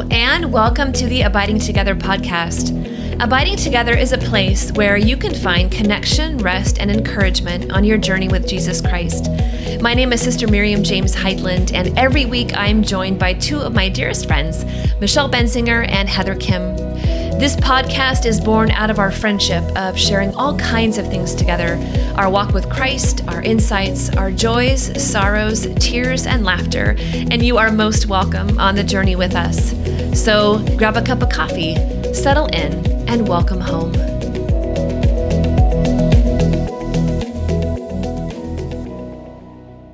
And welcome to the Abiding Together podcast. Abiding Together is a place where you can find connection, rest, and encouragement on your journey with Jesus Christ. My name is Sister Miriam James Heidland, and every week I am joined by two of my dearest friends, Michelle Benzinger and Heather Khym. This podcast is born out of our friendship of sharing all kinds of things together our walk with Christ, our insights, our joys, sorrows, tears, and laughter. And you are most welcome on the journey with us. So grab a cup of coffee, settle in, and welcome home.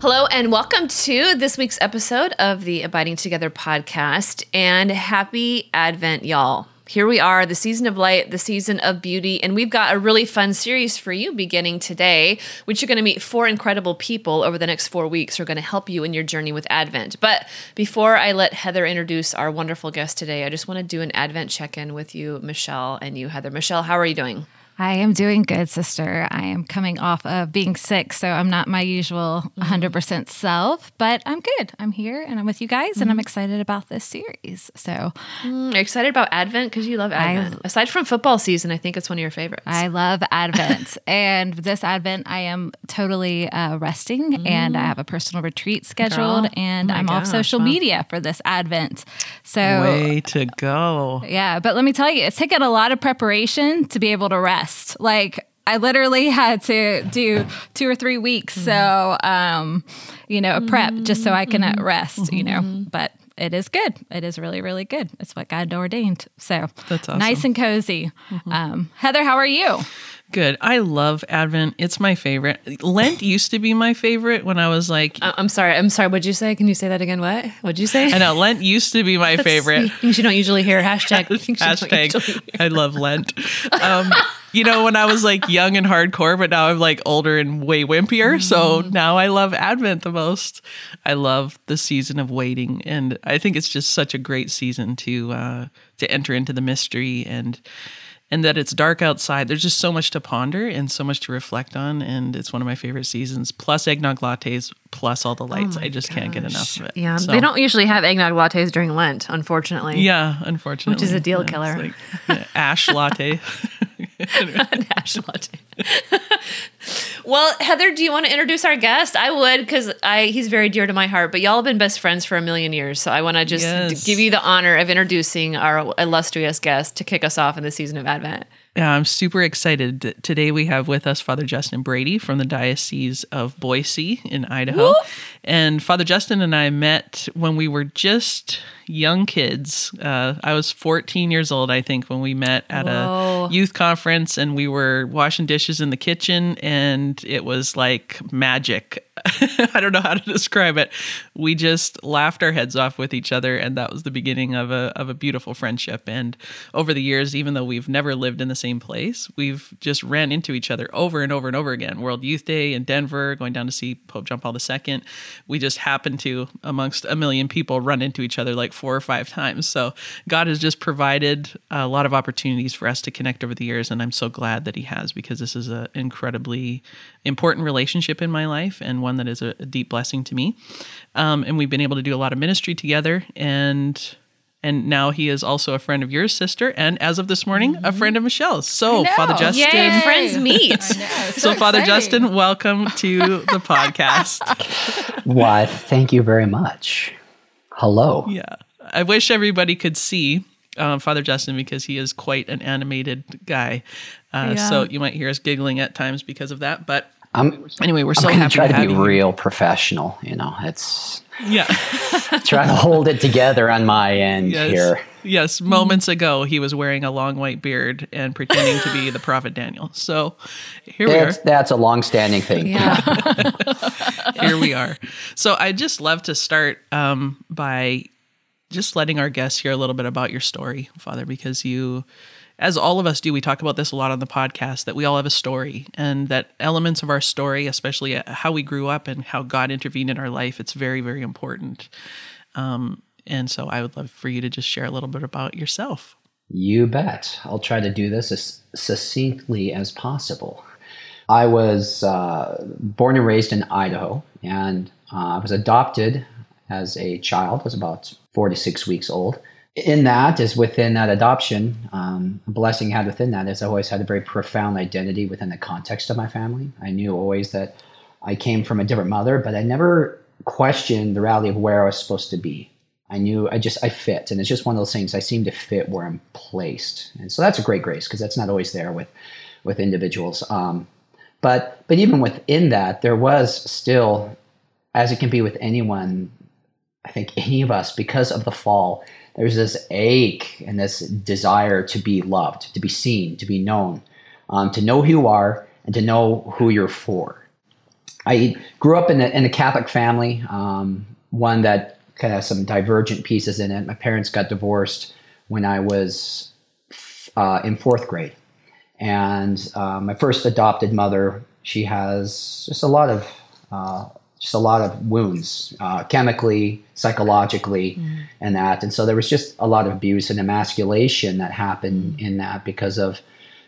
Hello, and welcome to this week's episode of the Abiding Together podcast. And happy Advent, y'all here we are, the season of light, the season of beauty, and we've got a really fun series for you beginning today, which you're going to meet four incredible people over the next four weeks who are going to help you in your journey with Advent. But before I let Heather introduce our wonderful guest today, I just want to do an Advent check in with you, Michelle, and you, Heather. Michelle, how are you doing? I am doing good, sister. I am coming off of being sick, so I'm not my usual 100% mm-hmm. self, but I'm good. I'm here and I'm with you guys, mm-hmm. and I'm mm-hmm. excited about this series. So, mm, excited about Advent because you love Advent. I, Aside from football season, I think it's one of your favorites. I love Advent, and this Advent, I am totally uh, resting, mm. and I mm. have a personal retreat scheduled, Girl. and oh I'm gosh, off social huh? media for this Advent. So, way to go! Yeah, but let me tell you, it's taken a lot of preparation to be able to rest rest. Like I literally had to do two or three weeks. Mm-hmm. So, um, you know, a prep just so I can mm-hmm. rest, you know, mm-hmm. but it is good. It is really, really good. It's what God ordained. So that's awesome. nice and cozy. Mm-hmm. Um, Heather, how are you? Good. I love Advent. It's my favorite. Lent used to be my favorite when I was like. I'm sorry. I'm sorry. What'd you say? Can you say that again? What? What'd you say? I know. Lent used to be my favorite. Things you don't usually hear. Hashtag. Hashtag. I love Lent. Um, you know, when I was like young and hardcore, but now I'm like older and way wimpier. So now I love Advent the most. I love the season of waiting, and I think it's just such a great season to uh, to enter into the mystery and and that it's dark outside. There's just so much to ponder and so much to reflect on, and it's one of my favorite seasons. Plus eggnog lattes, plus all the lights. Oh I just gosh. can't get enough of it. Yeah, so. they don't usually have eggnog lattes during Lent, unfortunately. Yeah, unfortunately, which is a deal killer. Like, yeah, ash latte. ash latte. well, Heather, do you want to introduce our guest? I would because I he's very dear to my heart. But y'all have been best friends for a million years, so I want to just yes. give you the honor of introducing our illustrious guest to kick us off in the season of Advent. I'm super excited. Today we have with us Father Justin Brady from the Diocese of Boise in Idaho. And Father Justin and I met when we were just young kids. Uh, I was 14 years old, I think, when we met at Whoa. a youth conference and we were washing dishes in the kitchen and it was like magic. I don't know how to describe it. We just laughed our heads off with each other and that was the beginning of a of a beautiful friendship. And over the years, even though we've never lived in the same place, we've just ran into each other over and over and over again. World Youth Day in Denver, going down to see Pope John Paul II. We just happen to, amongst a million people, run into each other like four or five times. So God has just provided a lot of opportunities for us to connect over the years. And I'm so glad that He has because this is an incredibly important relationship in my life and one that is a, a deep blessing to me. Um, and we've been able to do a lot of ministry together. And and now he is also a friend of yours, sister, and as of this morning, mm-hmm. a friend of Michelle's. So, Father Justin, Yay. friends meet. so, so Father Justin, welcome to the podcast. Why, thank you very much. Hello. Yeah. I wish everybody could see uh, Father Justin because he is quite an animated guy. Uh, yeah. So you might hear us giggling at times because of that. But I'm, anyway, we're so I'm happy try to, to be real professional. You know, it's yeah. try to hold it together on my end yes. here. Yes, moments ago he was wearing a long white beard and pretending to be the prophet Daniel. So here that's, we are. That's a long-standing thing. Yeah. here we are. So I just love to start um, by just letting our guests hear a little bit about your story, Father, because you, as all of us do, we talk about this a lot on the podcast that we all have a story and that elements of our story, especially uh, how we grew up and how God intervened in our life, it's very, very important. Um, and so I would love for you to just share a little bit about yourself. You bet. I'll try to do this as succinctly as possible. I was uh, born and raised in Idaho, and uh, I was adopted as a child. I was about four to six weeks old in that is within that adoption, um, a blessing had within that is I always had a very profound identity within the context of my family. I knew always that I came from a different mother, but I never questioned the reality of where I was supposed to be. I knew I just I fit, and it's just one of those things. I seem to fit where I'm placed, and so that's a great grace because that's not always there with with individuals. Um, but but even within that, there was still, as it can be with anyone, I think any of us, because of the fall, there's this ache and this desire to be loved, to be seen, to be known, um, to know who you are, and to know who you're for. I grew up in a, in a Catholic family, um, one that kind of has some divergent pieces in it. My parents got divorced when I was uh, in fourth grade. And uh, my first adopted mother, she has just a lot of uh, just a lot of wounds, uh, chemically, psychologically, mm. and that. And so there was just a lot of abuse and emasculation that happened mm. in that because of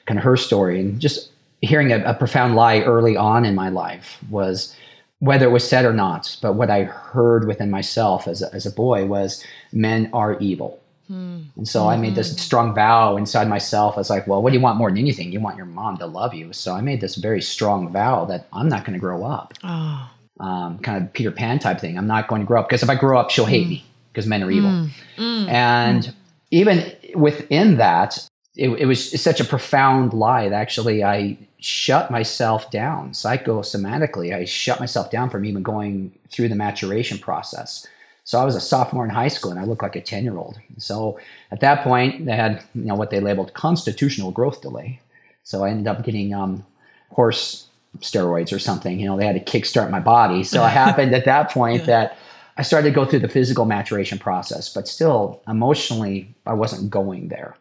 kind of her story. And just hearing a, a, profound lie early on in my life was whether it was said or not, but what I heard within myself as a, as a boy was men are evil. Mm. And so mm-hmm. I made this mm-hmm. strong vow inside myself. I was like, well, what do you want more than anything? You want your mom to love you. So I made this very strong vow that I'm not going to grow up. Oh um, kind of Peter Pan type thing. I'm not going to grow up because if I grow up, she'll hate mm. me because men are evil. Mm. Mm. And even within that, it, it, was such a profound lie that actually I shut myself down psychosomatically. I shut myself down from even going through the maturation process. So I was a sophomore in high school and I looked like a 10 year old. So at that point, they had you know what they labeled constitutional growth delay. So I ended up getting um, horse steroids or something. You know, they had to kickstart my body. So it happened at that point yeah. that I started to go through the physical maturation process, but still emotionally, I wasn't going there.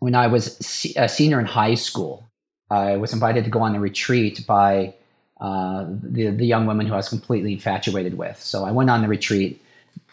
When I was a senior in high school, I was invited to go on a retreat by uh, the, the young woman who I was completely infatuated with. So I went on the retreat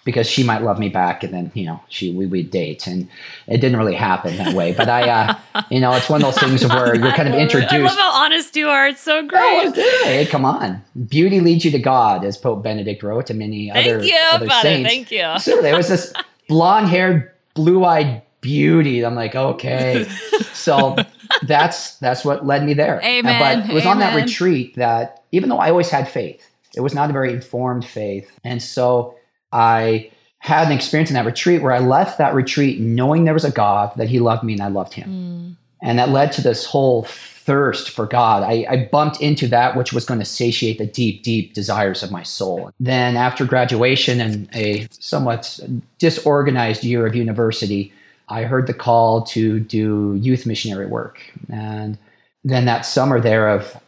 because she might love me back and then you know she we would date and it didn't really happen that way. But i uh you know it's one of those things where you're kind of introduced i love how honest you are. It's so great. Oh, hey come on. Beauty leads you to god as pope benedict wrote and many thank other, you, other Father, saints. Thank you. So there was this blonde haired blue-eyed beauty. I'm like okay. So that's that's what led me there. Amen. but it was Amen. on that retreat that even though i always had faith it was not a very informed faith. And so I had an experience in that retreat where I left that retreat knowing there was a God, that He loved me and I loved Him. Mm. And that led to this whole thirst for God. I, I, bumped into that which was going to satiate the deep, deep desires of my soul. Then, after graduation and a somewhat disorganized year of university, I heard the call to do youth missionary work. And then that summer there of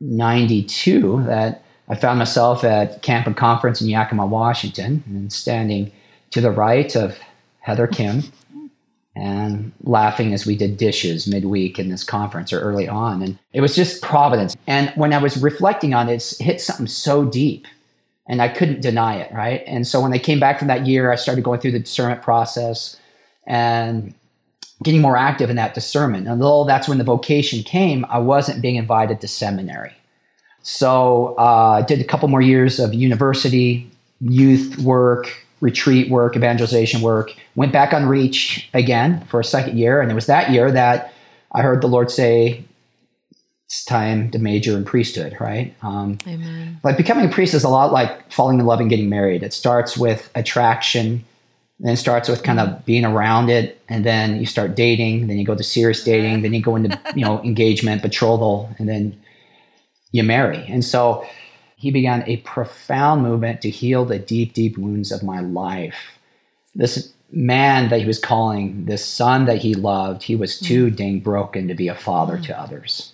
92, that I found myself at Camp and Conference in Yakima, Washington, and standing to the right of Heather Khym and laughing as we did dishes midweek in this conference or early on. And it was just providence. And when I was reflecting on it, it hit something so deep and I couldn't deny it, right? And so when I came back from that year, I started going through the discernment process and getting more active in that discernment. And although that's when the vocation came, I wasn't being invited to seminary. So uh, I did a couple more years of university, youth work, retreat work, evangelization work. Went back on Reach again for a second year. And it was that year that I heard the Lord say, it's time to major in priesthood, right? Um, Amen. Like becoming a priest is a lot like falling in love and getting married. It starts with attraction, then it starts with kind of being around it, and then you start dating, then you go to serious dating, then you go into you know engagement, betrothal, and then you marry. And so he began a profound movement to heal the deep, deep wounds of my life. This man that he was calling, this son that he loved, he was too mm. dang broken to be a father mm. to others.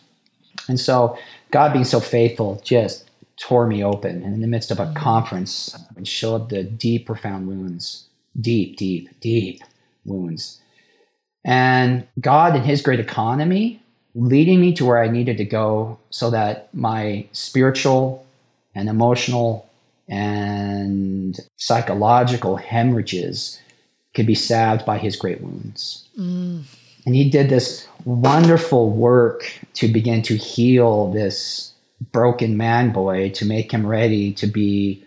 And so God being so faithful just tore me open and in the midst of a mm. conference and showed the deep, profound wounds, deep, deep, deep wounds. And God, in his great economy, leading me to where I needed to go so that my spiritual and emotional and psychological hemorrhages could be salved by his great wounds. Mm. And he did this wonderful work to begin to heal this broken man boy to make him ready to be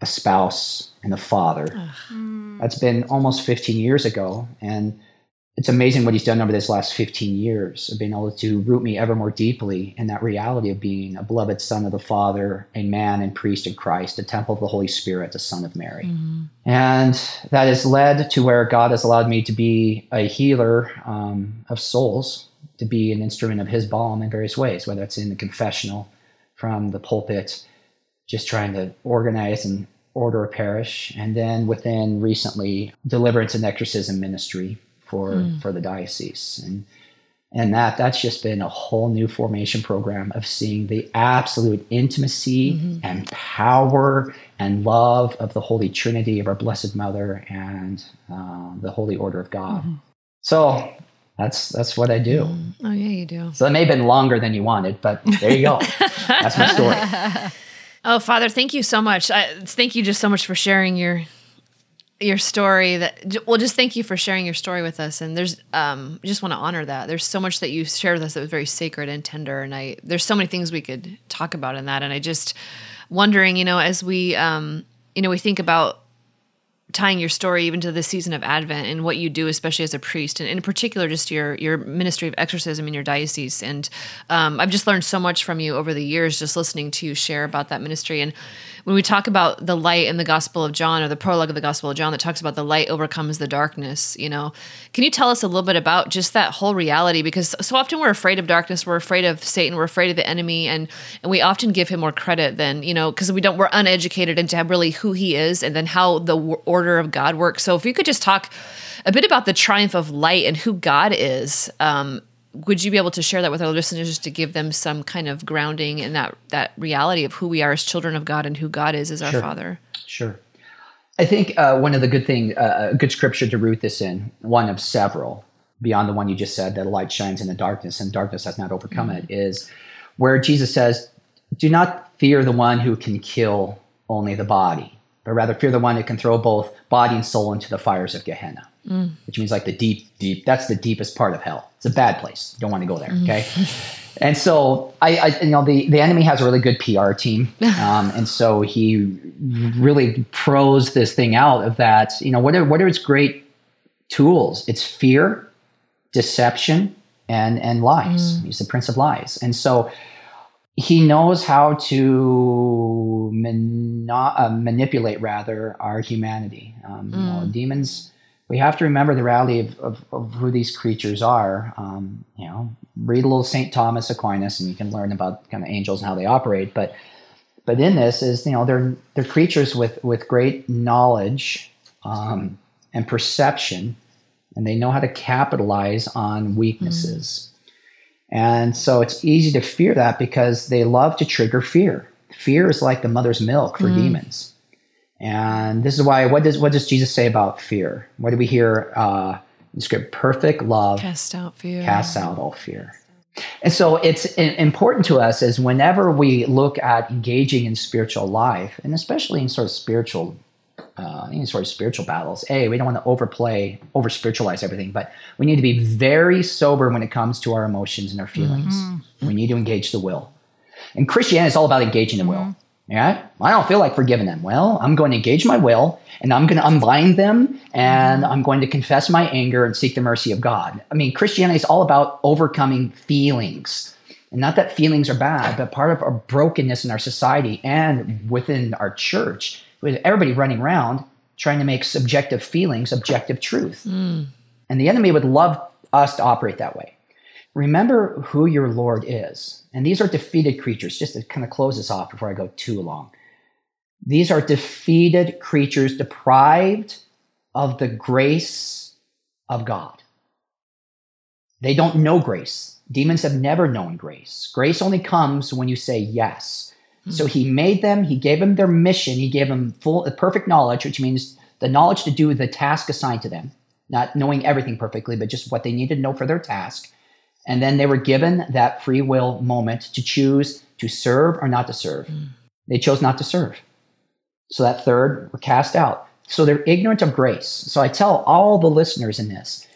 a spouse and a father. Mm. That's been almost 15 years ago. And it's amazing what he's done over this last 15 years of being able to root me ever more deeply in that reality of being a beloved son of the Father, a man and priest in Christ, a temple of the Holy Spirit, the Son of Mary. Mm-hmm. And that has led to where God has allowed me to be a healer um, of souls, to be an instrument of his balm in various ways, whether it's in the confessional, from the pulpit, just trying to organize and order a parish, and then within recently, deliverance and exorcism ministry for mm. for the diocese and and that that's just been a whole new formation program of seeing the absolute intimacy mm-hmm. and power and love of the holy trinity of our blessed mother and uh, the holy order of god mm-hmm. so that's that's what i do mm. oh yeah you do so it may have been longer than you wanted but there you go that's my story oh father thank you so much I, thank you just so much for sharing your your story that well just thank you for sharing your story with us and there's um just want to honor that there's so much that you shared with us that was very sacred and tender and I there's so many things we could talk about in that and I just wondering you know as we um you know we think about tying your story even to the season of Advent and what you do, especially as a priest, and in particular, just your your ministry of exorcism in your diocese. And um, I've just learned so much from you over the years, just listening to you share about that ministry. And when we talk about the light in the Gospel of John or the prologue of the Gospel of John that talks about the light overcomes the darkness, you know, can you tell us a little bit about just that whole reality? Because so often we're afraid of darkness, we're afraid of Satan, we're afraid of the enemy, and and we often give him more credit than you know because we don't we're uneducated into really who he is and then how the order of God works. So if you could just talk a bit about the triumph of light and who God is. Um, would you be able to share that with our listeners just to give them some kind of grounding in that that reality of who we are as children of God and who God is as our sure. Father? Sure. I think uh, one of the good thing, uh, good scripture to root this in, one of several, beyond the one you just said, that light shines in the darkness and darkness has not overcome mm-hmm. it, is where Jesus says, "Do not fear the one who can kill only the body, but rather fear the one who can throw both body and soul into the fires of Gehenna." Mm. which means like the deep, deep. That's the deepest part of hell. It's a bad place. You don't want to go there. Mm. Okay. and so I, I, you know, the the enemy has a really good PR team, um, and so he really pros this thing out of that. You know, what are what are its great tools? It's fear, deception, and and lies. Mm. He's the prince of lies, and so he knows how to uh, manipulate rather our humanity. Um, mm. you know, mm. demons we have to remember the reality of, of, of who these creatures are. Um, you know, read a little St. Thomas Aquinas and you can learn about kind of angels and how they operate. But but in this is, you know, they're they're creatures with with great knowledge um, and perception, and they know how to capitalize on weaknesses. Mm. And so it's easy to fear that because they love to trigger fear. Fear is like the mother's milk for mm. demons. And this is why what does what does Jesus say about fear? What do we hear uh, in script? Perfect love cast out fear. Casts out all fear. And so it's important to us is whenever we look at engaging in spiritual life, and especially in sort of spiritual, uh, any sort of spiritual battles. A, we don't want to overplay, over spiritualize everything, but we need to be very sober when it comes to our emotions and our feelings. Mm-hmm. We need to engage the will. And Christianity is all about engaging the will. Yeah, I don't feel like forgiving them. Well, I'm going to engage my will and I'm going to unbind them and I'm going to confess my anger and seek the mercy of God. I mean, Christianity is all about overcoming feelings. And not that feelings are bad, but part of our brokenness in our society and within our church, with everybody running around trying to make subjective feelings objective truth. Mm. And the enemy would love us to operate that way. Remember who your Lord is. And these are defeated creatures, just to kind of close this off before I go too long. These are defeated creatures deprived of the grace of God. They don't know grace. Demons have never known grace. Grace only comes when you say yes. Mm-hmm. So he made them, he gave them their mission, he gave them full perfect knowledge, which means the knowledge to do the task assigned to them, not knowing everything perfectly, but just what they needed to know for their task. And then they were given that free will moment to choose to serve or not to serve. Mm. They chose not to serve. So that third were cast out. So they're ignorant of grace. So I tell all the listeners in this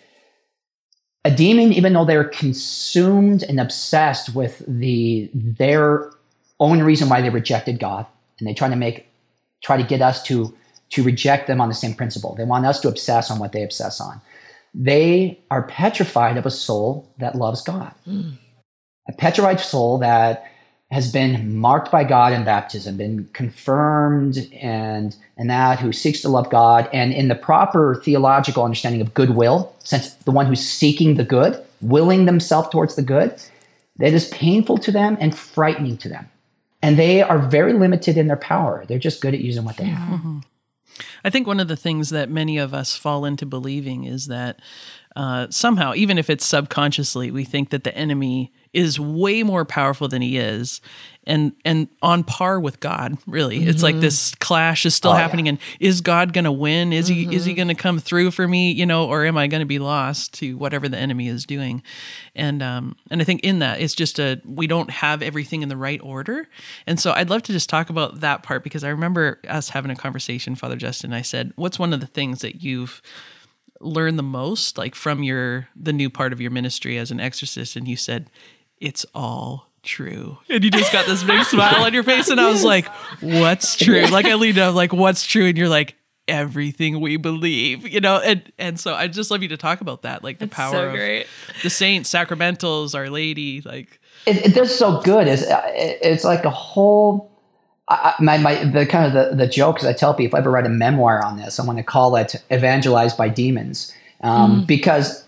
a demon, even though they're consumed and obsessed with the their own reason why they rejected God, and they try to make try to get us to to reject them on the same principle. They want us to obsess on what they obsess on. They are petrified of a soul that loves God. Mm. A petrified soul that has been marked by God in baptism, been confirmed and and that who seeks to love God and in the proper theological understanding of goodwill, since the one who's seeking the good, willing themselves towards the good, that is painful to them and frightening to them. And they are very limited in their power. They're just good at using what they have. Mm-hmm. I think one of the things that many of us fall into believing is that uh, somehow, even if it's subconsciously, we think that the enemy is way more powerful than he is and and on par with God really mm-hmm. it's like mm-hmm. this clash is still oh, happening yeah. and is God going to win is mm-hmm. he is he mm-hmm. going to come through for me you know or am I going to be lost to whatever the enemy is doing and um and I think in that it's just a we don't have everything in the right order and so I'd love to just talk about that part because I remember us having a conversation Father Justin I said what's one of the things that you've learned the most like from your the new part of your ministry as an exorcist and you said it's all true. And you just got this big smile on your face. And I was like, what's true? Like I leaned up, like, what's true? And you're like, everything we believe, you know? And and so I just love you to talk about that, like the it's power so of great. the saints, sacramentals, Our Lady, like it, it does so good. It's, it's like a whole I, my, my the kind of the, the joke is I tell people if I ever write a memoir on this, I'm going to call it "Evangelized by Demons," um, mm. because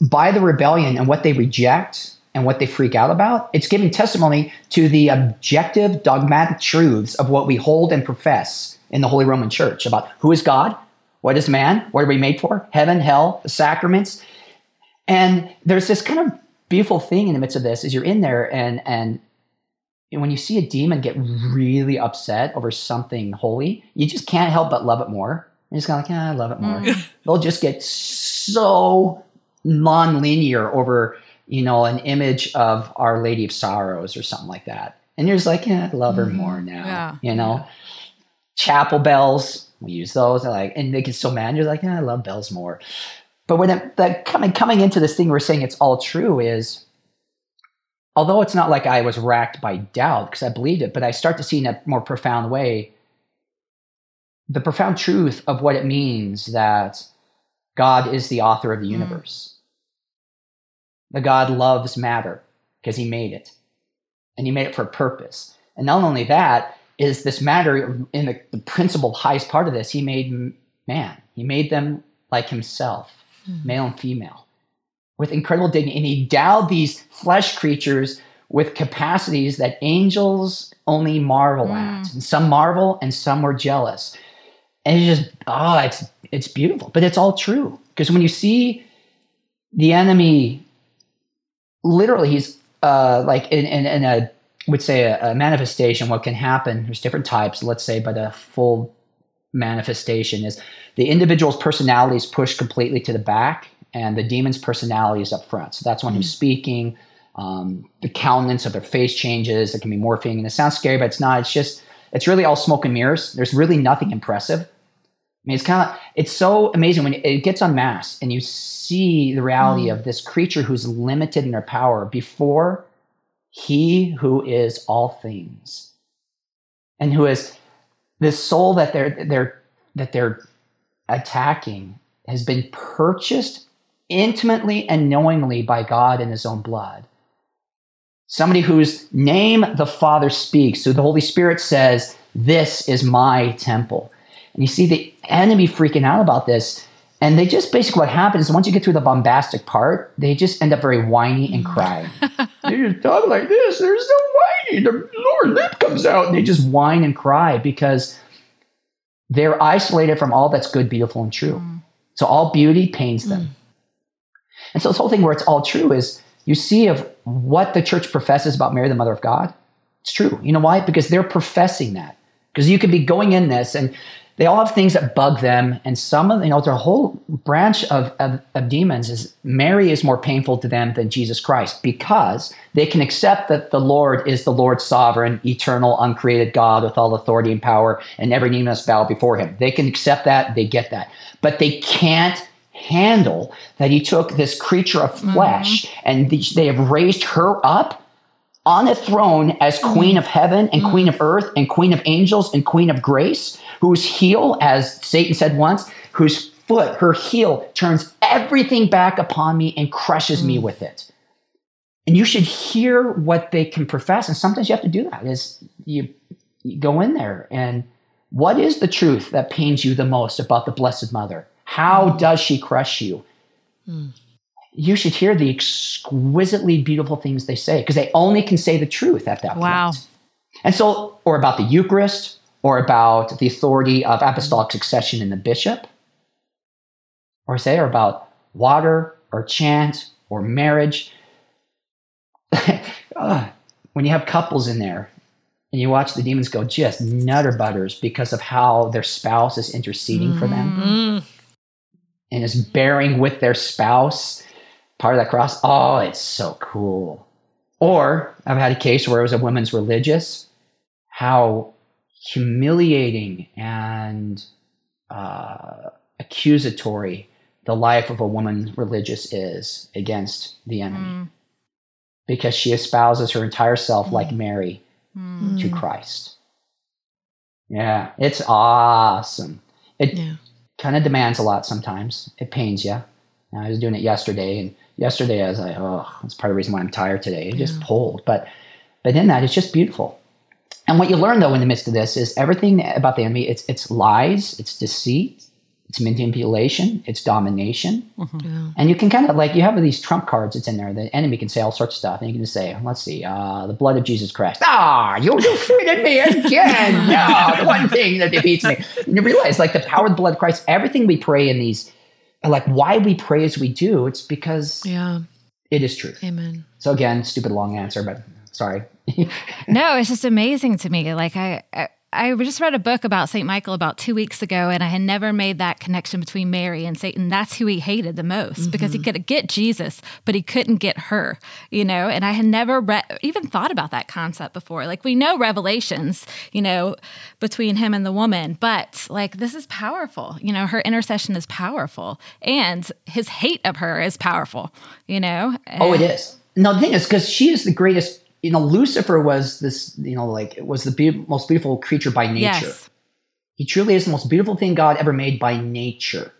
by the rebellion and what they reject, and what they freak out about. It's giving testimony to the objective, dogmatic truths of what we hold and profess in the Holy Roman Church about who is God, what is man, what are we made for, heaven, hell, the sacraments. And there's this kind of beautiful thing in the midst of this is you're in there and and when you see a demon get really upset over something holy, you just can't help but love it more. You're just kind of like, yeah, I love it more. Mm. They'll just get so non-linear over you know, an image of Our Lady of Sorrows or something like that. And you're just like, yeah, I love her mm-hmm. more now. Yeah. You know, yeah. chapel bells, we use those. I like, and they get so mad. You're like, yeah, I love bells more. But when it, the coming coming into this thing, we're saying it's all true is, although it's not like I was racked by doubt because I believed it, but I start to see in a more profound way the profound truth of what it means that God is the author of the mm. universe. The God loves matter because he made it. And he made it for a purpose. And not only that, is this matter in the, the principal highest part of this, he made man. He made them like himself, mm-hmm. male and female, with incredible dignity. And he endowed these flesh creatures with capacities that angels only marvel mm. at. And some marvel and some were jealous. And it's just, oh, it's it's beautiful. But it's all true. Because when you see the enemy literally he's uh, like in, in, in a would say a, a, manifestation what can happen there's different types let's say but a full manifestation is the individual's personality is pushed completely to the back and the demon's personality is up front. So that's when mm-hmm. he's speaking um, the countenance of their face changes it can be morphing and it sounds scary but it's not. It's just it's really all smoke and mirrors. There's really nothing impressive. I mean, it's kind of it's so amazing when it gets unmasked and you see the reality mm. of this creature who's limited in their power before he who is all things. And who is this soul that they're they're that they're attacking has been purchased intimately and knowingly by God in his own blood. Somebody whose name the Father speaks, so the Holy Spirit says, This is my temple. And you see the enemy freaking out about this. And they just basically what happens is once you get through the bombastic part, they just end up very whiny and crying. they just talk like this. They're so whiny. The lower lip comes out, and they just whine and cry because they're isolated from all that's good, beautiful, and true. Mm. So all beauty pains them. Mm. And so this whole thing where it's all true is you see of what the church professes about Mary, the Mother of God. It's true. You know why? Because they're professing that. Because you could be going in this and they all have things that bug them and some of you know their whole branch of, of, of, demons is mary is more painful to them than jesus christ because they can accept that the lord is the lord sovereign eternal uncreated god with all authority and power and every knee must bow before him they can accept that they get that but they can't handle that he took this creature of mm-hmm. flesh mm-hmm. and they have raised her up on a throne as mm-hmm. queen of heaven and mm-hmm. queen of earth and queen of angels and queen of grace whose heel, as Satan said once, whose foot, her heel, turns everything back upon me and crushes me mm. with it. And you should hear what they can profess. And sometimes you have to do that is you, you go in there and what is the truth that pains you the most about the Blessed Mother? How does she crush you? You should hear the exquisitely beautiful things they say because they only can say the truth at that Wow. point. And so, or about the Eucharist, or about the authority of apostolic succession in the bishop, or say, or about water, or chant, or marriage. Ugh. when you have couples in there and you watch the demons go just nutter butters because of how their spouse is interceding for them Mm. And is bearing with their spouse part of that cross. Oh, it's so cool. Or I've had a case where it was a woman's religious, how humiliating and uh, accusatory the life of a woman religious is against the enemy hmm. because she espouses her entire self like hmm. Mary hmm. to Christ. Yeah, it's awesome. It Yeah. Kind of demands a lot sometimes. It pains you. And I was doing it yesterday, and yesterday I was like, oh, that's part of the reason why I'm tired today. It just pulled, but but in that, it's just beautiful. And what you learn though in the midst of this is everything about the enemy. It's it's lies, it's deceit, it's manipulation, it's domination, Yeah. and you can kind of like you have these trump cards that's in there. The enemy can say all sorts of stuff, and you can just say, let's see, uh, the blood of Jesus Christ. Ah, you defeated me again. no, the one thing that defeats me. And you realize like the power of the blood of Christ. Everything we pray in these, like why we pray as we do, it's because Yeah. it is truth. Amen. So again, stupid long answer, but sorry. No, it's just amazing to me. Like I, I, I just read a book about Saint Michael about two weeks ago, and I had never made that connection between Mary and Satan. That's who he hated the most because he mm-hmm. could get Jesus, but he couldn't get her. You know, and I had never re- even thought about that concept before. Like we know revelations, you know, between him and the woman, but like this is powerful. You know, her intercession is powerful, and his hate of her is powerful. You know. Oh, it is. No, the thing is, because she is the greatest. You know, Lucifer was this. You know, like was the be- most beautiful creature by nature. Yes. He truly is the most beautiful thing God ever made by nature.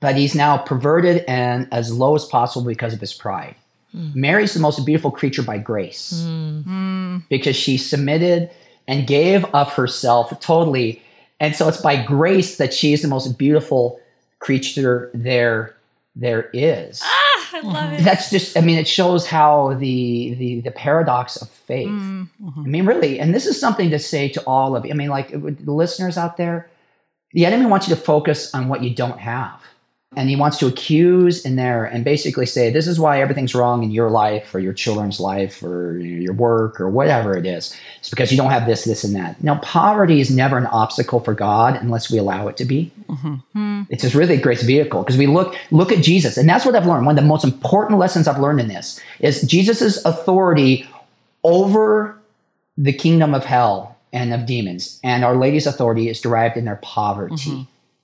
But he's now perverted and as low as possible because of his pride. Hmm. Mary's the most beautiful creature by grace hmm. Hmm. because she submitted and gave of herself totally. And so it's by grace that she is the most beautiful creature there there is. Ah! I love mm-hmm. it. That's just I mean it shows how the the the paradox of faith. Mm-hmm. I mean really, and this is something to say to all of you. I mean like the listeners out there, the enemy wants you to focus on what you don't have. And he wants to accuse in there and basically say, this is why everything's wrong in your life or your children's life or your work or whatever it is. It's because you don't have this, this, and that. Now, poverty is never an obstacle for God unless we allow it to be. Mm-hmm. It's just really a great vehicle because we look look at Jesus, and that's what I've learned. One of the most important lessons I've learned in this is Jesus's authority over the kingdom of hell and of demons, and Our Lady's authority is derived in their poverty. Mm-hmm.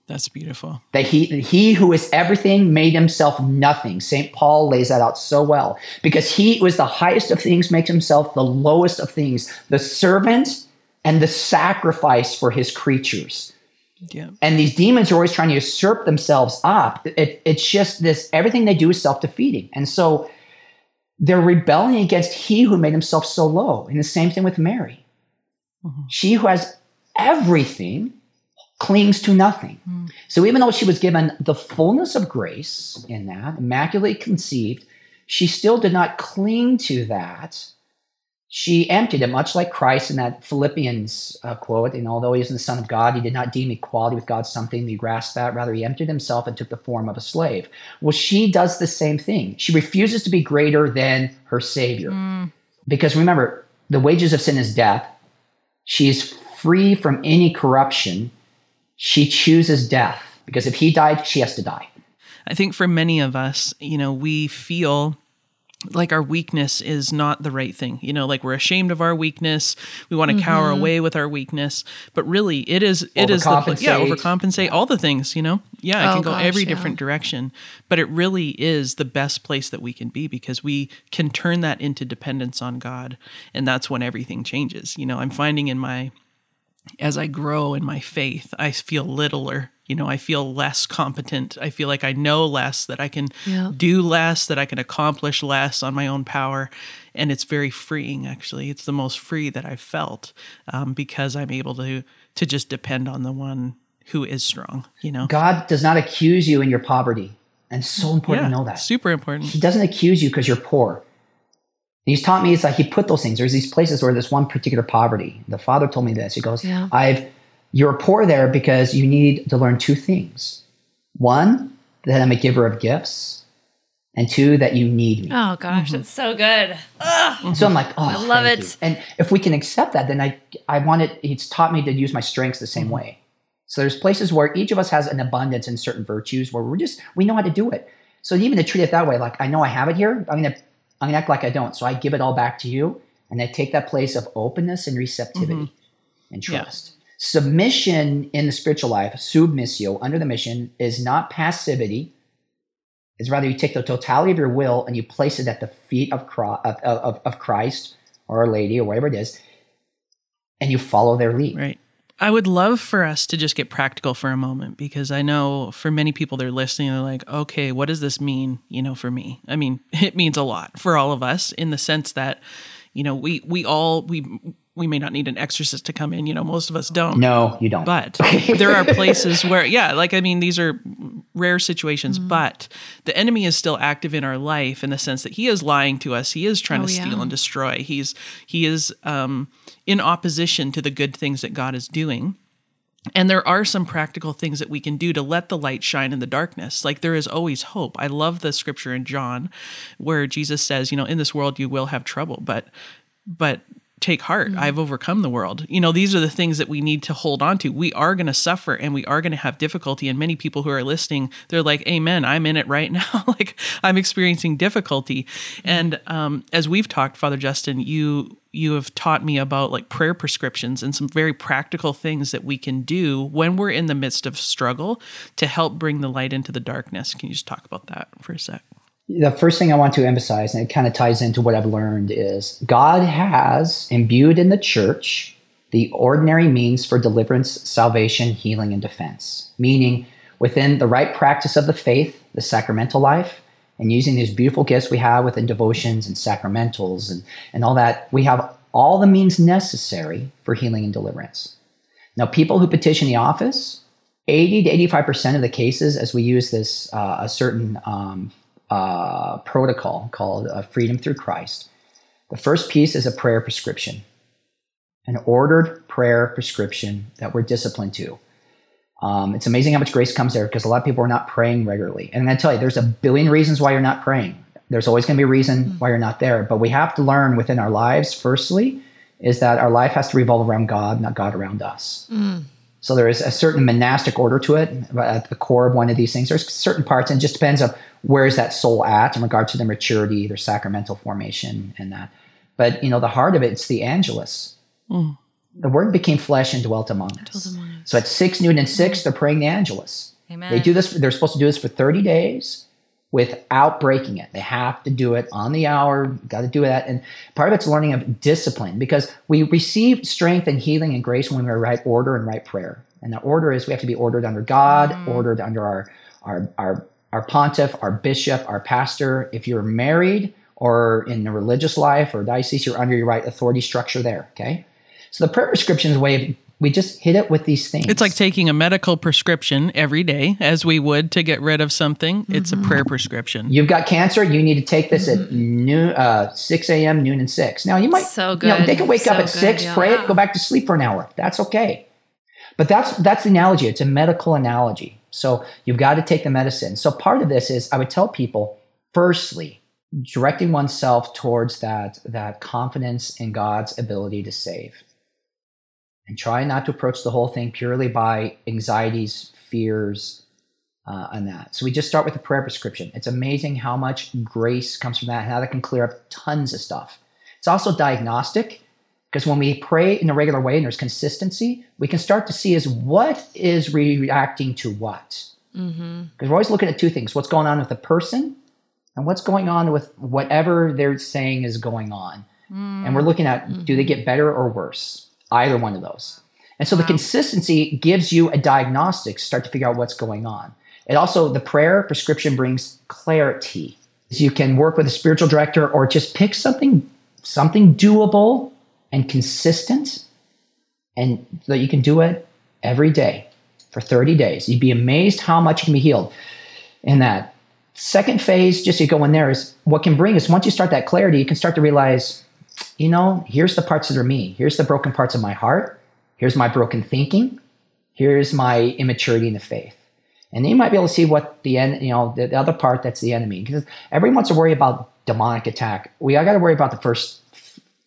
That's beautiful. That he he who is everything made himself nothing. St. Paul lays that out so well. Because he who is the highest of things makes himself the lowest of things, the servant and the sacrifice for his creatures. Yeah. And these demons are always trying to usurp themselves up. It, it's just this everything they do is self-defeating. And so they're rebelling against he who made himself so low. And the same thing with Mary. Mm-hmm. She who has everything clings to nothing. So even though she was given the fullness of grace in that, immaculately conceived, she still did not cling to that. She emptied it, much like Christ in that Philippians uh, quote. And although he is the Son of God, he did not deem equality with God something he grasped at. Rather, he emptied himself and took the form of a slave. Well, she does the same thing. She refuses to be greater than her Savior. Because remember, the wages of sin is death. She is free from any corruption. She chooses death because if he died, she has to die. I think for many of us, you know, we feel like our weakness is not the right thing. You know, like we're ashamed of our weakness. We want to cower mm-hmm. away with our weakness, but really it is it is the yeah, Overcompensate. overcompensate all the things, you know. Yeah, it Oh, can go gosh, every yeah. different direction, but it really is the best place that we can be because we can turn that into dependence on God, and that's when everything changes. You know, I'm finding in my as I grow in my faith, I feel littler. You know, I feel less competent. I feel like I know less, that I can Yeah. do less, that I can accomplish less on my own power. And it's very freeing, actually. It's the most free that I've felt um, because I'm able to to just depend on the one who is strong. You know, God does not accuse you in your poverty. And it's so important to know that. super important. He doesn't accuse you because you're poor. He's taught me it's like he put those things. There's these places where there's one particular poverty. The father told me this. He goes, Yeah. I've you're poor there because you need to learn two things. One, that I'm a giver of gifts, and two, that you need me. Oh gosh, that's so good. Ugh. So I'm like, oh, I love thank it. you. And if we can accept that, then I I wanted. He's taught me to use my strengths the Mm-hmm. same way. So there's places where each of us has an abundance in certain virtues where we're just we know how to do it. So even to treat it that way, like I know I have it here, I'm gonna I'm gonna act like I don't. So I give it all back to you, and I take that place of openness and receptivity mm-hmm. and Yeah. trust. Submission in the spiritual life, submissio, under the mission, is not passivity. It's rather you take the totality of your will and you place it at the feet of, of, of Christ or Our Lady or whatever it is, and you follow their lead. Right. I would love for us to just get practical for a moment because I know for many people they're listening, they're like, okay, what does this mean, you know, for me? I mean, it means a lot for all of us in the sense that, you know, we we all we we may not need an exorcist to come in, you know, most of us don't. No, you don't. But there are places where, yeah, like I mean, these are rare situations, Mm-hmm. but the enemy is still active in our life in the sense that he is lying to us. He is trying Oh, to steal yeah. and destroy. He's he is um, in opposition to the good things that God is doing. And there are some practical things that we can do to let the light shine in the darkness. Like there is always hope. I love the scripture in John where Jesus says, you know, in this world you will have trouble, but but take heart. I've overcome the world. You know these are the things that we need to hold on to. We are going to suffer and we are going to have difficulty. And many people who are listening they're like amen i'm in it right now. Like i'm experiencing difficulty. And um, as we've talked father justin you you have taught me about like prayer prescriptions and some very practical things that we can do when we're in the midst of struggle to help bring the light into the darkness. Can you just talk about that for a sec the first thing I want to emphasize, and it kind of ties into what I've learned, is God has imbued in the church the ordinary means for deliverance, salvation, healing, and defense. Meaning, within the right practice of the faith, the sacramental life, and using these beautiful gifts we have within devotions and sacramentals and, and all that, we have all the means necessary for healing and deliverance. Now, people who petition the office, 80 to 85% of the cases, as we use this, uh, a certain um, uh, protocol called uh, Freedom Through Christ. The first piece is a prayer prescription, an ordered prayer prescription that we're disciplined to. Um, it's amazing how much grace comes there because a lot of people are not praying regularly. And I tell you, there's a billion reasons why you're not praying. There's always going to be a reason why you're not there. But we have to learn within our lives, firstly, is that our life has to revolve around God, not God around us. So there is a certain monastic order to it at the core of one of these things. There's certain parts, and it just depends on where is that soul at in regard to their maturity, their sacramental formation, and that. But you know, the heart of it, it's the Angelus. Hmm. The Word became flesh and dwelt among us. So at six noon and six, they're praying the Angelus. Amen. They do this. They're supposed to do this for thirty days without breaking it. They have to do it on the hour. Got to do that, and part of it's learning of discipline because we receive strength and healing and grace when we're right order and right prayer. And the order is we have to be ordered under God, mm. ordered under our our our our pontiff, our bishop, our pastor. If you're married or in a religious life or diocese, you're under your right authority structure there. Okay. So the prayer prescription is a way of we just hit it with these things. It's like taking a medical prescription every day, as we would to get rid of something. It's a prayer prescription. You've got cancer. You need to take this at noon, uh, 6 a.m., noon, and 6. Now, you might, So you know, they can wake up at good, 6, yeah. pray it, go back to sleep for an hour. That's okay. But that's that's the analogy. It's a medical analogy. So you've got to take the medicine. So part of this is I would tell people, firstly, directing oneself towards that that confidence in God's ability to save. And try not to approach the whole thing purely by anxieties, fears, uh, and that. So we just start with a prayer prescription. It's amazing how much grace comes from that and how that can clear up tons of stuff. It's also diagnostic because when we pray in a regular way and there's consistency, we can start to see is what is reacting to what. Mm-hmm. Because we're always looking at two things: what's going on with the person, and what's going on with whatever they're saying is going on. And we're looking at do they get better or worse? Either one of those. And so the consistency gives you a diagnostic, start to figure out what's going on. It also, the prayer prescription brings clarity. So you can work with a spiritual director or just pick something, something doable and consistent, and that you can do it every day for 30 days. You'd be amazed how much you can be healed in that. Second phase, just to go in there, is what can bring is once you start that clarity, you can start to realize, you know, here's the parts that are me. Here's the broken parts of my heart. Here's my broken thinking. Here's my immaturity in the faith. And then you might be able to see what the end, you know, the, the other part that's the enemy. Because everyone wants to worry about demonic attack. We I got to worry about the first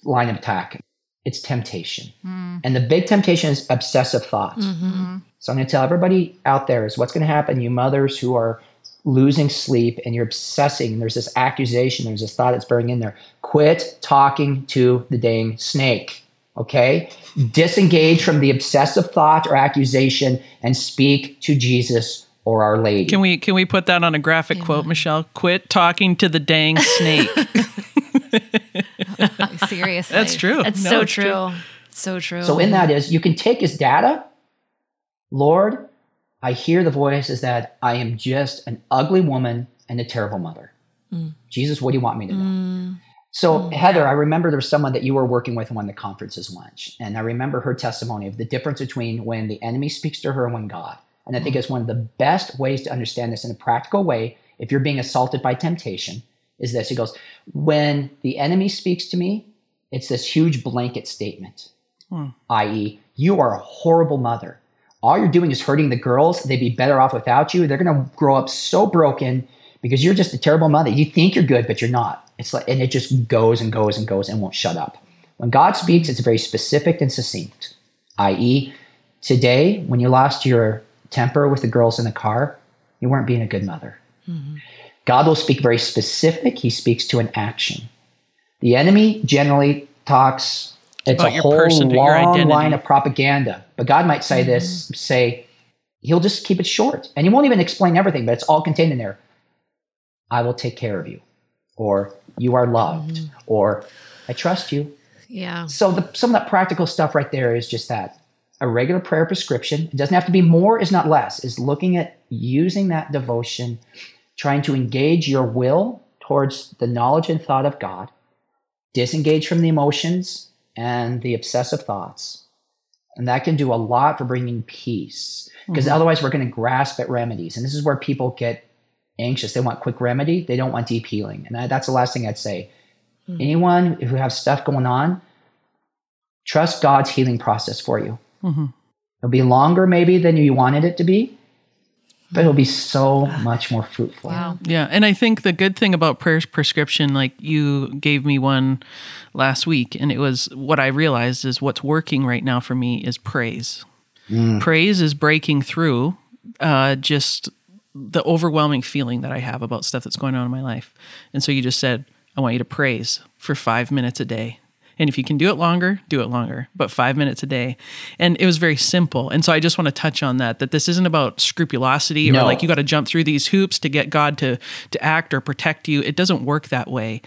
line of attack. It's temptation. Hmm. And the big temptation is obsessive thought. Mm-hmm. So I'm going to tell everybody out there is what's going to happen. You mothers who are losing sleep and you're obsessing, and there's this accusation, there's this thought that's burning in there. Quit talking to the dang snake. Okay? Disengage from the obsessive thought or accusation and speak to Jesus or Our Lady. Can we can we put that on a graphic quote, Michelle? Quit talking to the dang snake. Seriously. That's true. that's No, so it's true. So true. So in that is you can take his data. Lord, I hear the voice is that I am just an ugly woman and a terrible mother. Mm. Jesus, what do you want me to know? Mm. So mm. Heather, I remember there was someone that you were working with when one of the conferences once, and I remember her testimony of the difference between when the enemy speaks to her and when God. And I think it's one of the best ways to understand this in a practical way. If you're being assaulted by temptation, is this? He goes, when the enemy speaks to me, it's this huge blanket statement hmm. i.e., you are a horrible mother. All you're doing is hurting the girls. They'd be better off without you. They're going to grow up so broken because you're just a terrible mother. You think you're good, but you're not. It's like, and it just goes and goes and goes and won't shut up. When God speaks, it's very specific and succinct. I.e., today, when you lost your temper with the girls in the car, you weren't being a good mother. Mm-hmm. God will speak very specific. He speaks to an action. The enemy generally talks. It's About a your whole person, long identity. line of propaganda. But God might say this, mm-hmm. say, He'll just keep it short. And He won't even explain everything, but it's all contained in there. I will take care of you. Or you are loved. Mm-hmm. Or I trust you. yeah. So the, some of that practical stuff right there is just that. A regular prayer prescription. It doesn't have to be more, is not less. Is looking at using that devotion, trying to engage your will towards the knowledge and thought of God, disengage from the emotions and the obsessive thoughts. And that can do a lot for bringing peace. Because mm-hmm. otherwise, we're going to grasp at remedies. And this is where people get anxious. They want quick remedy, they don't want deep healing. And that, that's the last thing I'd say. Mm. Anyone who have stuff going on, trust God's healing process for you. Mm-hmm. It'll be longer, maybe, than you wanted it to be, but it'll be so much more fruitful. Wow. Yeah, and I think the good thing about prayer prescription, like you gave me one last week, and it was what I realized is what's working right now for me is praise. Praise is breaking through uh, just the overwhelming feeling that I have about stuff that's going on in my life. And so you just said, I want you to praise for five minutes a day. And if you can do it longer, do it longer, but five minutes a day. And it was very simple. And so I just want to touch on that, that this isn't about scrupulosity or like you got to jump through these hoops to get God to, to act or protect you. It doesn't work that way.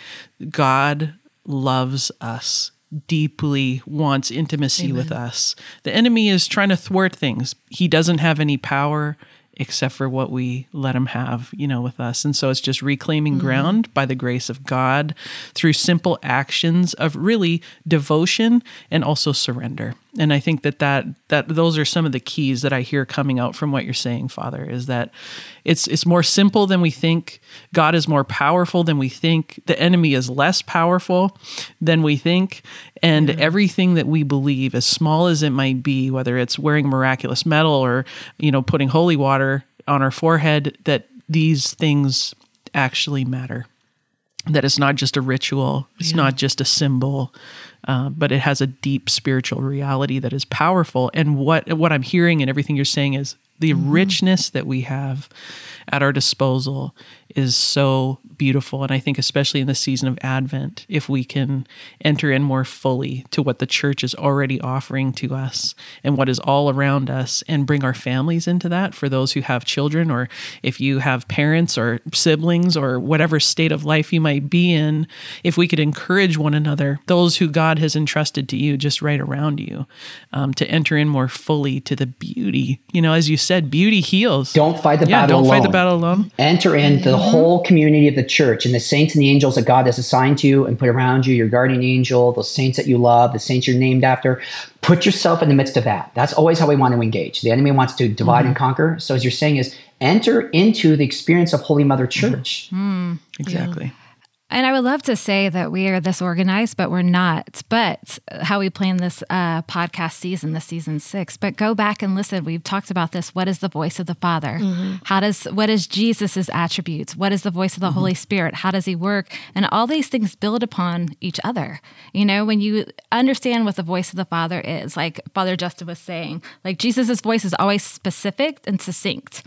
God loves us deeply wants intimacy with us. The enemy is trying to thwart things. He doesn't have any power except for what we let him have, you know, with us. And so it's just reclaiming mm-hmm. ground by the grace of God through simple actions of really devotion and also surrender. And I think that that that those are some of the keys that I hear coming out from what you're saying, Father, is that it's it's more simple than we think. God is more powerful than we think. The enemy is less powerful than we think. And everything that we believe, as small as it might be, whether it's wearing miraculous medal or, you know, putting holy water on our forehead, that these things actually matter that it's not just a ritual, it's not just a symbol, uh, but it has a deep spiritual reality that is powerful. And what what I'm hearing and everything you're saying is the richness that we have at our disposal is so beautiful. And I think, especially in the season of Advent, if we can enter in more fully to what the church is already offering to us and what is all around us, and bring our families into that for those who have children, or if you have parents or siblings or whatever state of life you might be in, if we could encourage one another, those who God has entrusted to you just right around you, um, to enter in more fully to the beauty. You know, as you said, beauty heals. Don't fight the yeah, battle don't alone. fight the battle alone. Enter into the Mm-hmm. whole community of the church and the saints and the angels that God has assigned to you and put around you, your guardian angel, those saints that you love, the saints you're named after. Put yourself in the midst of that. That's always how we want to engage. The enemy wants to divide and mm-hmm. conquer. So as you're saying is enter into the experience of Holy Mother mm-hmm. Church. Exactly. And I would love to say that we are this organized, but we're not. But how we plan this uh, podcast season, this season six. But go back and listen. We've talked about this. What is the voice of the Father? How does what is Jesus's attributes? What is the voice of the Holy Spirit? How does He work? And all these things build upon each other. You know, when you understand what the voice of the Father is, like Father Justin was saying, like Jesus's voice is always specific and succinct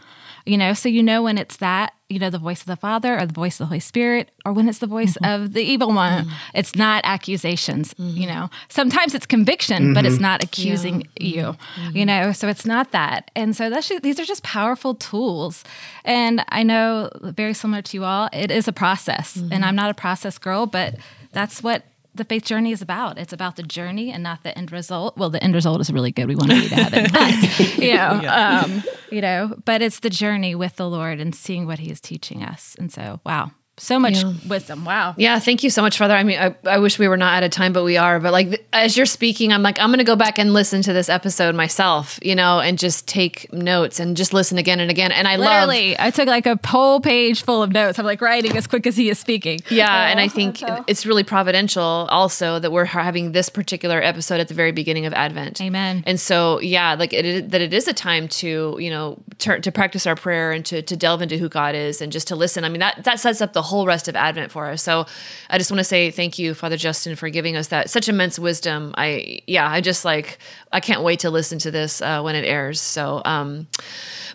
you know so you know when it's that you know the voice of the father or the voice of the holy spirit or when it's the voice mm-hmm. of the evil one. Mm-hmm. It's not accusations mm-hmm. you know. Sometimes it's conviction but it's not accusing you you know so it's not that. And so that's just, these are just powerful tools. And i know very similar to you all it is a process. And i'm not a process girl but that's what the faith journey is about. It's about the journey and not the end result. Well, the end result is really good. We want to be heaven, but you know, um, you know, but it's the journey with the Lord and seeing what He is teaching us. And so, wow, so much Yeah. wisdom. Wow. Yeah, thank you so much, Father. I mean, I, I wish we were not out of time, but we are. But like, as you're speaking, I'm like, I'm going to go back and listen to this episode myself, you know, and just take notes and just listen again and again. And I love, Literally, I took like a whole page full of notes. I'm like writing as quick as he is speaking. yeah, uh, and I Oh, think so- it's really providential also that we're having this particular episode at the very beginning of Advent. Amen. And so, yeah, like it is, that it is a time to, you know, turn to practice our prayer and to, to delve into who God is and just to listen. I mean, that, that sets up the whole rest of Advent for us. So I just want to say thank you, Father Justin, for giving us that such immense wisdom. I, yeah, I just like, I can't wait to listen to this uh, when it airs. So, um,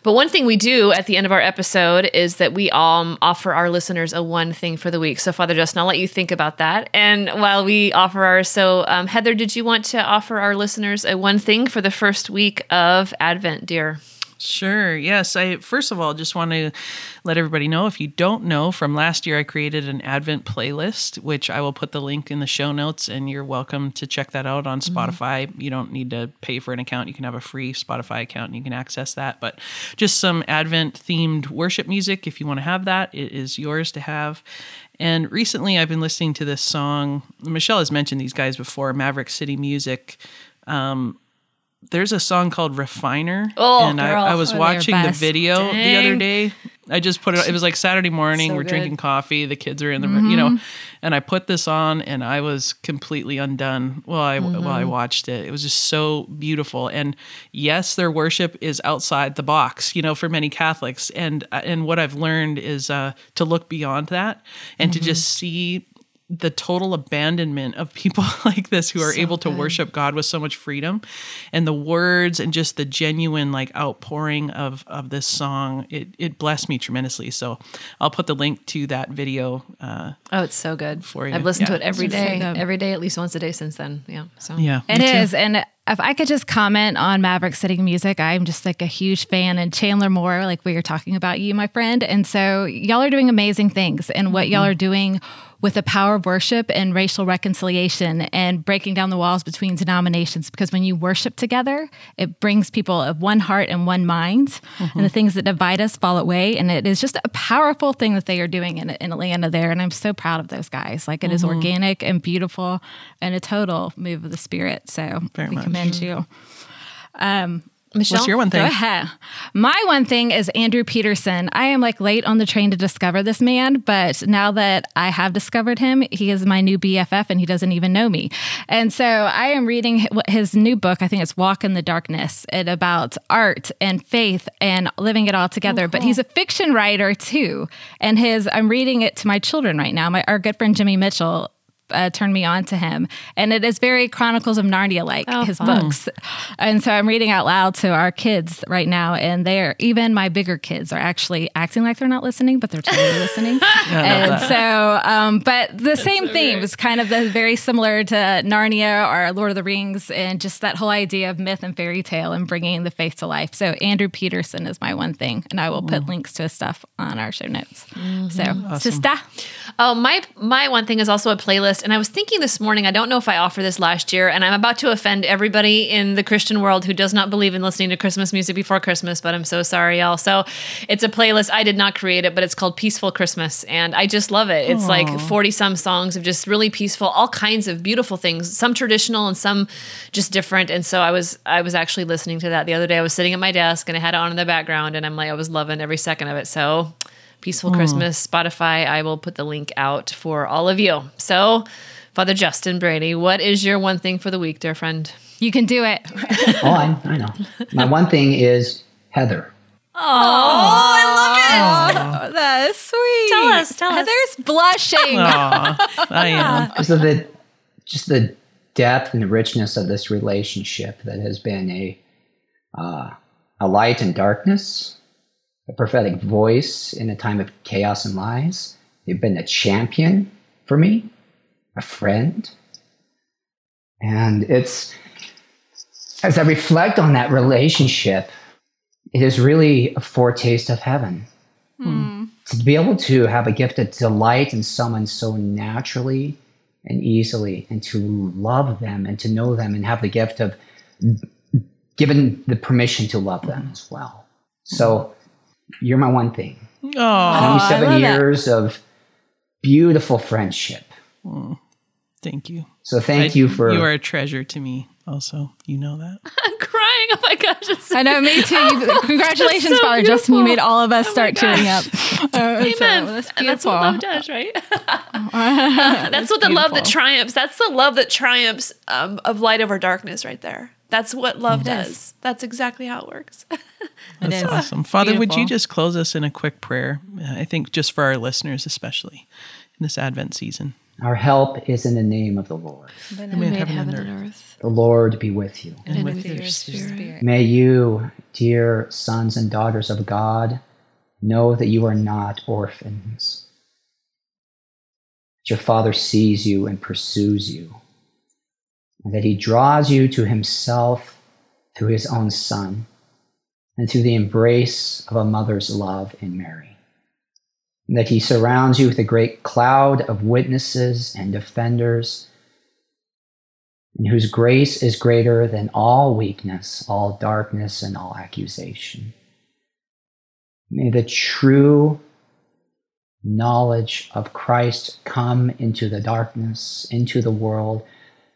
but one thing we do at the end of our episode is that we um, offer our listeners a one thing for the week. So, Father Justin, I'll let you think about that. And while we offer our so um, Heather, did you want to offer our listeners a one thing for the first week of Advent, dear? Sure. Yes. I first of all just want to let everybody know if you don't know from last year I created an Advent playlist which I will put the link in the show notes and you're welcome to check that out on mm-hmm. Spotify. You don't need to pay for an account. You can have a free Spotify account and you can access that. But just some Advent themed worship music if you want to have that, it is yours to have. And recently I've been listening to this song. Michelle has mentioned these guys before, Maverick City Music um, there's a song called Refiner. Oh, and girl. I, I was watching the video the other day. I just put it, it was like Saturday morning. So we're good. drinking coffee. The kids are in the room, you know, and I put this on and I was completely undone while I, while I watched it. It was just so beautiful. And yes, their worship is outside the box, you know, for many Catholics. And, uh, and what I've learned is uh, to look beyond that and to just see the total abandonment of people like this who are able to worship God with so much freedom and the words and just the genuine like outpouring of of this song it it blessed me tremendously so I'll put the link to that video uh Oh, it's so good. For you. I've listened to it every day so every day at least once a day since then. Yeah. So, yeah It me too. is, And if I could just comment on Maverick City Music, I'm just like a huge fan. And Chandler Moore, like we were talking about you, my friend. And so y'all are doing amazing things. And what y'all are doing with the power of worship and racial reconciliation and breaking down the walls between denominations. Because when you worship together, it brings people of one heart and one mind. And the mm-hmm. things that divide us fall away. And it is just a powerful thing that they are doing in, in Atlanta there. And I'm so proud of those guys. Like it is mm-hmm. organic and beautiful and a total move of the spirit. So Very we much. commend you. Um, Michelle, what's your one Go thing ahead. My one thing is Andrew Peterson. I am like late on the train to discover this man, but now that I have discovered him, he is my new BFF and he doesn't even know me. And so I am reading his new book. I think it's Walk in the Darkness and about art and faith and living it all together. But he's a fiction writer too. And his, I'm reading it to my children right now. My, our good friend Jimmy Mitchell uh, turned me on to him. And it is very Chronicles of Narnia like, Oh, his fun. books. And so I'm reading out loud to our kids right now. And they're, even my bigger kids are actually acting like they're not listening, but they're totally listening. and so, um, but the same theme is kind of the, very similar to Narnia or Lord of the Rings and just that whole idea of myth and fairy tale and bringing the faith to life. So Andrew Peterson is my one thing. And I will put links to his stuff on our show notes. So, sister. Oh, my my one thing is also a playlist, and I was thinking this morning. I don't know if I offered this last year, and I'm about to offend everybody in the Christian world who does not believe in listening to Christmas music before Christmas. But I'm so sorry, y'all. So it's a playlist. I did not create it, but it's called Peaceful Christmas, and I just love it. It's like 40 some songs of just really peaceful, all kinds of beautiful things. Some traditional and some just different. And so I was I was actually listening to that the other day. I was sitting at my desk and I had it on in the background, and I'm like I was loving every second of it. So. Peaceful Christmas, Spotify. I will put the link out for all of you. So, Father Justin Brady, what is your one thing for the week, dear friend? You can do it. Oh, I, I know. My one thing is Heather. Oh, I love it. Oh, that's sweet. Tell us, tell us. Heather's blushing. Aw, I am. because of the just the depth and the richness of this relationship that has been a uh, a light in darkness, a prophetic voice in a time of chaos and lies. You've been a champion for me, a friend, and it's as I reflect on that relationship, it is really a foretaste of heaven. Hmm. To be able to have a gift of delight in someone so naturally and easily and to love them and to know them and have the gift of given the permission to love them as well. So hmm. You're my one thing Oh, 27 love that. years of beautiful friendship thank you. so thank I- you for You are a treasure to me. Also, you know that. I'm crying. Oh my gosh. It's so I know, me too. You- Congratulations, so Father Justin. You made all of us Oh start tearing up. gosh. Uh, so Amen. that's and that's what love does, right? that's what the love that triumphs. That's the love that triumphs um, of light over darkness, right there. That's what love It is. does. That's exactly how it works. That's is. awesome. Father, would you just close us in a quick prayer? Uh, I think just for our listeners, especially in this Advent season. our help is in the name of the lord Who Who made made heaven heaven and and earth. the lord be with you And, And with, with your, your spirit. spirit. May you, dear sons and daughters of God, know that you are not orphans. That your Father sees you and pursues you, and that He draws you to Himself through His own Son and through the embrace of a mother's love in Mary. And that He surrounds you with a great cloud of witnesses and defenders and whose grace is greater than all weakness, all darkness, and all accusation. May the true knowledge of Christ come into the darkness, into the world,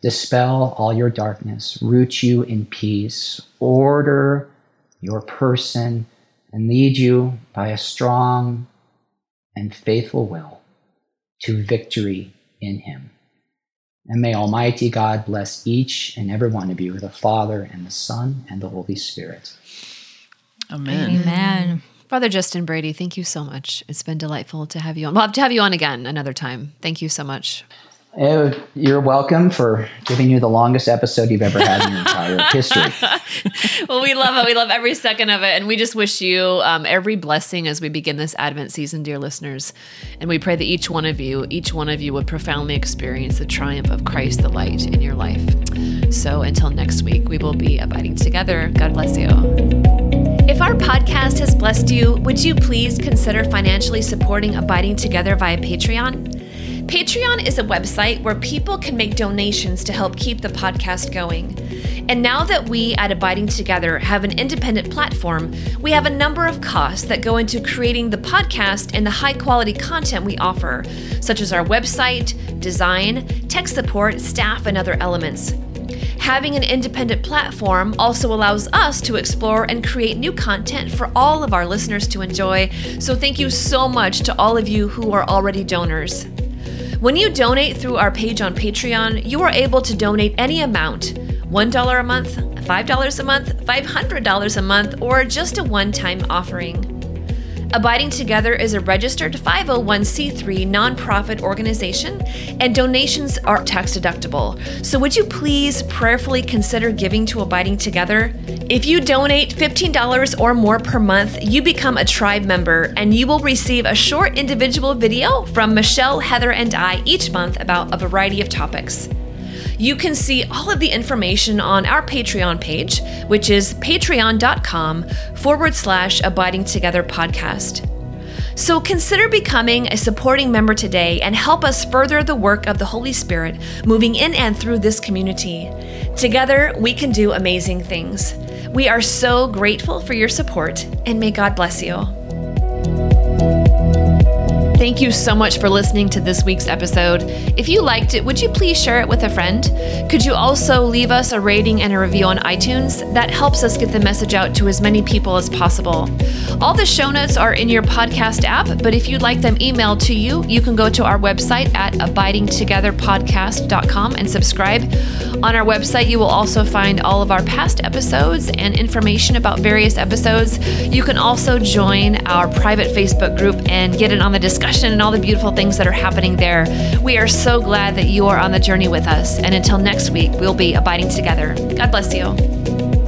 dispel all your darkness, root you in peace, order your person, and lead you by a strong and faithful will to victory in Him. And may Almighty God bless each and every one of you, with the Father and the Son and the Holy Spirit. Amen. Amen. Father Justin Brady, thank you so much. It's been delightful to have you on. We'll have to have you on again another time. Thank you so much. Uh, You're welcome for giving you the longest episode you've ever had in your entire history. well, we love it. We love every second of it. And we just wish you um, every blessing as we begin this Advent season, dear listeners. And we pray that each one of you, each one of you would profoundly experience the triumph of Christ the light in your life. So until next week, we will be abiding together. God bless you. If our podcast has blessed you, would you please consider financially supporting Abiding Together via Patreon? Patreon is a website where people can make donations to help keep the podcast going. And now that we at Abiding Together have an independent platform, we have a number of costs that go into creating the podcast and the high quality content we offer, such as our website, design, tech support, staff, and other elements. Having an independent platform also allows us to explore and create new content for all of our listeners to enjoy. So, thank you so much to all of you who are already donors. When you donate through our page on Patreon, you are able to donate any amount $1 a month, $5 a month, $500 a month, or just a one time offering. Abiding Together is a registered 501c3 nonprofit organization, and donations are tax deductible. So, would you please prayerfully consider giving to Abiding Together? If you donate $15 or more per month, you become a tribe member and you will receive a short individual video from Michelle, Heather, and I each month about a variety of topics. You can see all of the information on our Patreon page, which is patreon.com forward slash abiding together podcast. So consider becoming a supporting member today and help us further the work of the Holy Spirit moving in and through this community. Together, we can do amazing things. We are so grateful for your support, and may God bless you. Thank you so much for listening to this week's episode. If you liked it, would you please share it with a friend? Could you also leave us a rating and a review on iTunes? That helps us get the message out to as many people as possible. All the show notes are in your podcast app, but if you'd like them emailed to you, you can go to our website at abidingtogetherpodcast.com and subscribe. On our website, you will also find all of our past episodes and information about various episodes. You can also join our private Facebook group and get in on the discussion and all the beautiful things that are happening there. We are so glad that you are on the journey with us. And until next week, we'll be abiding together. God bless you.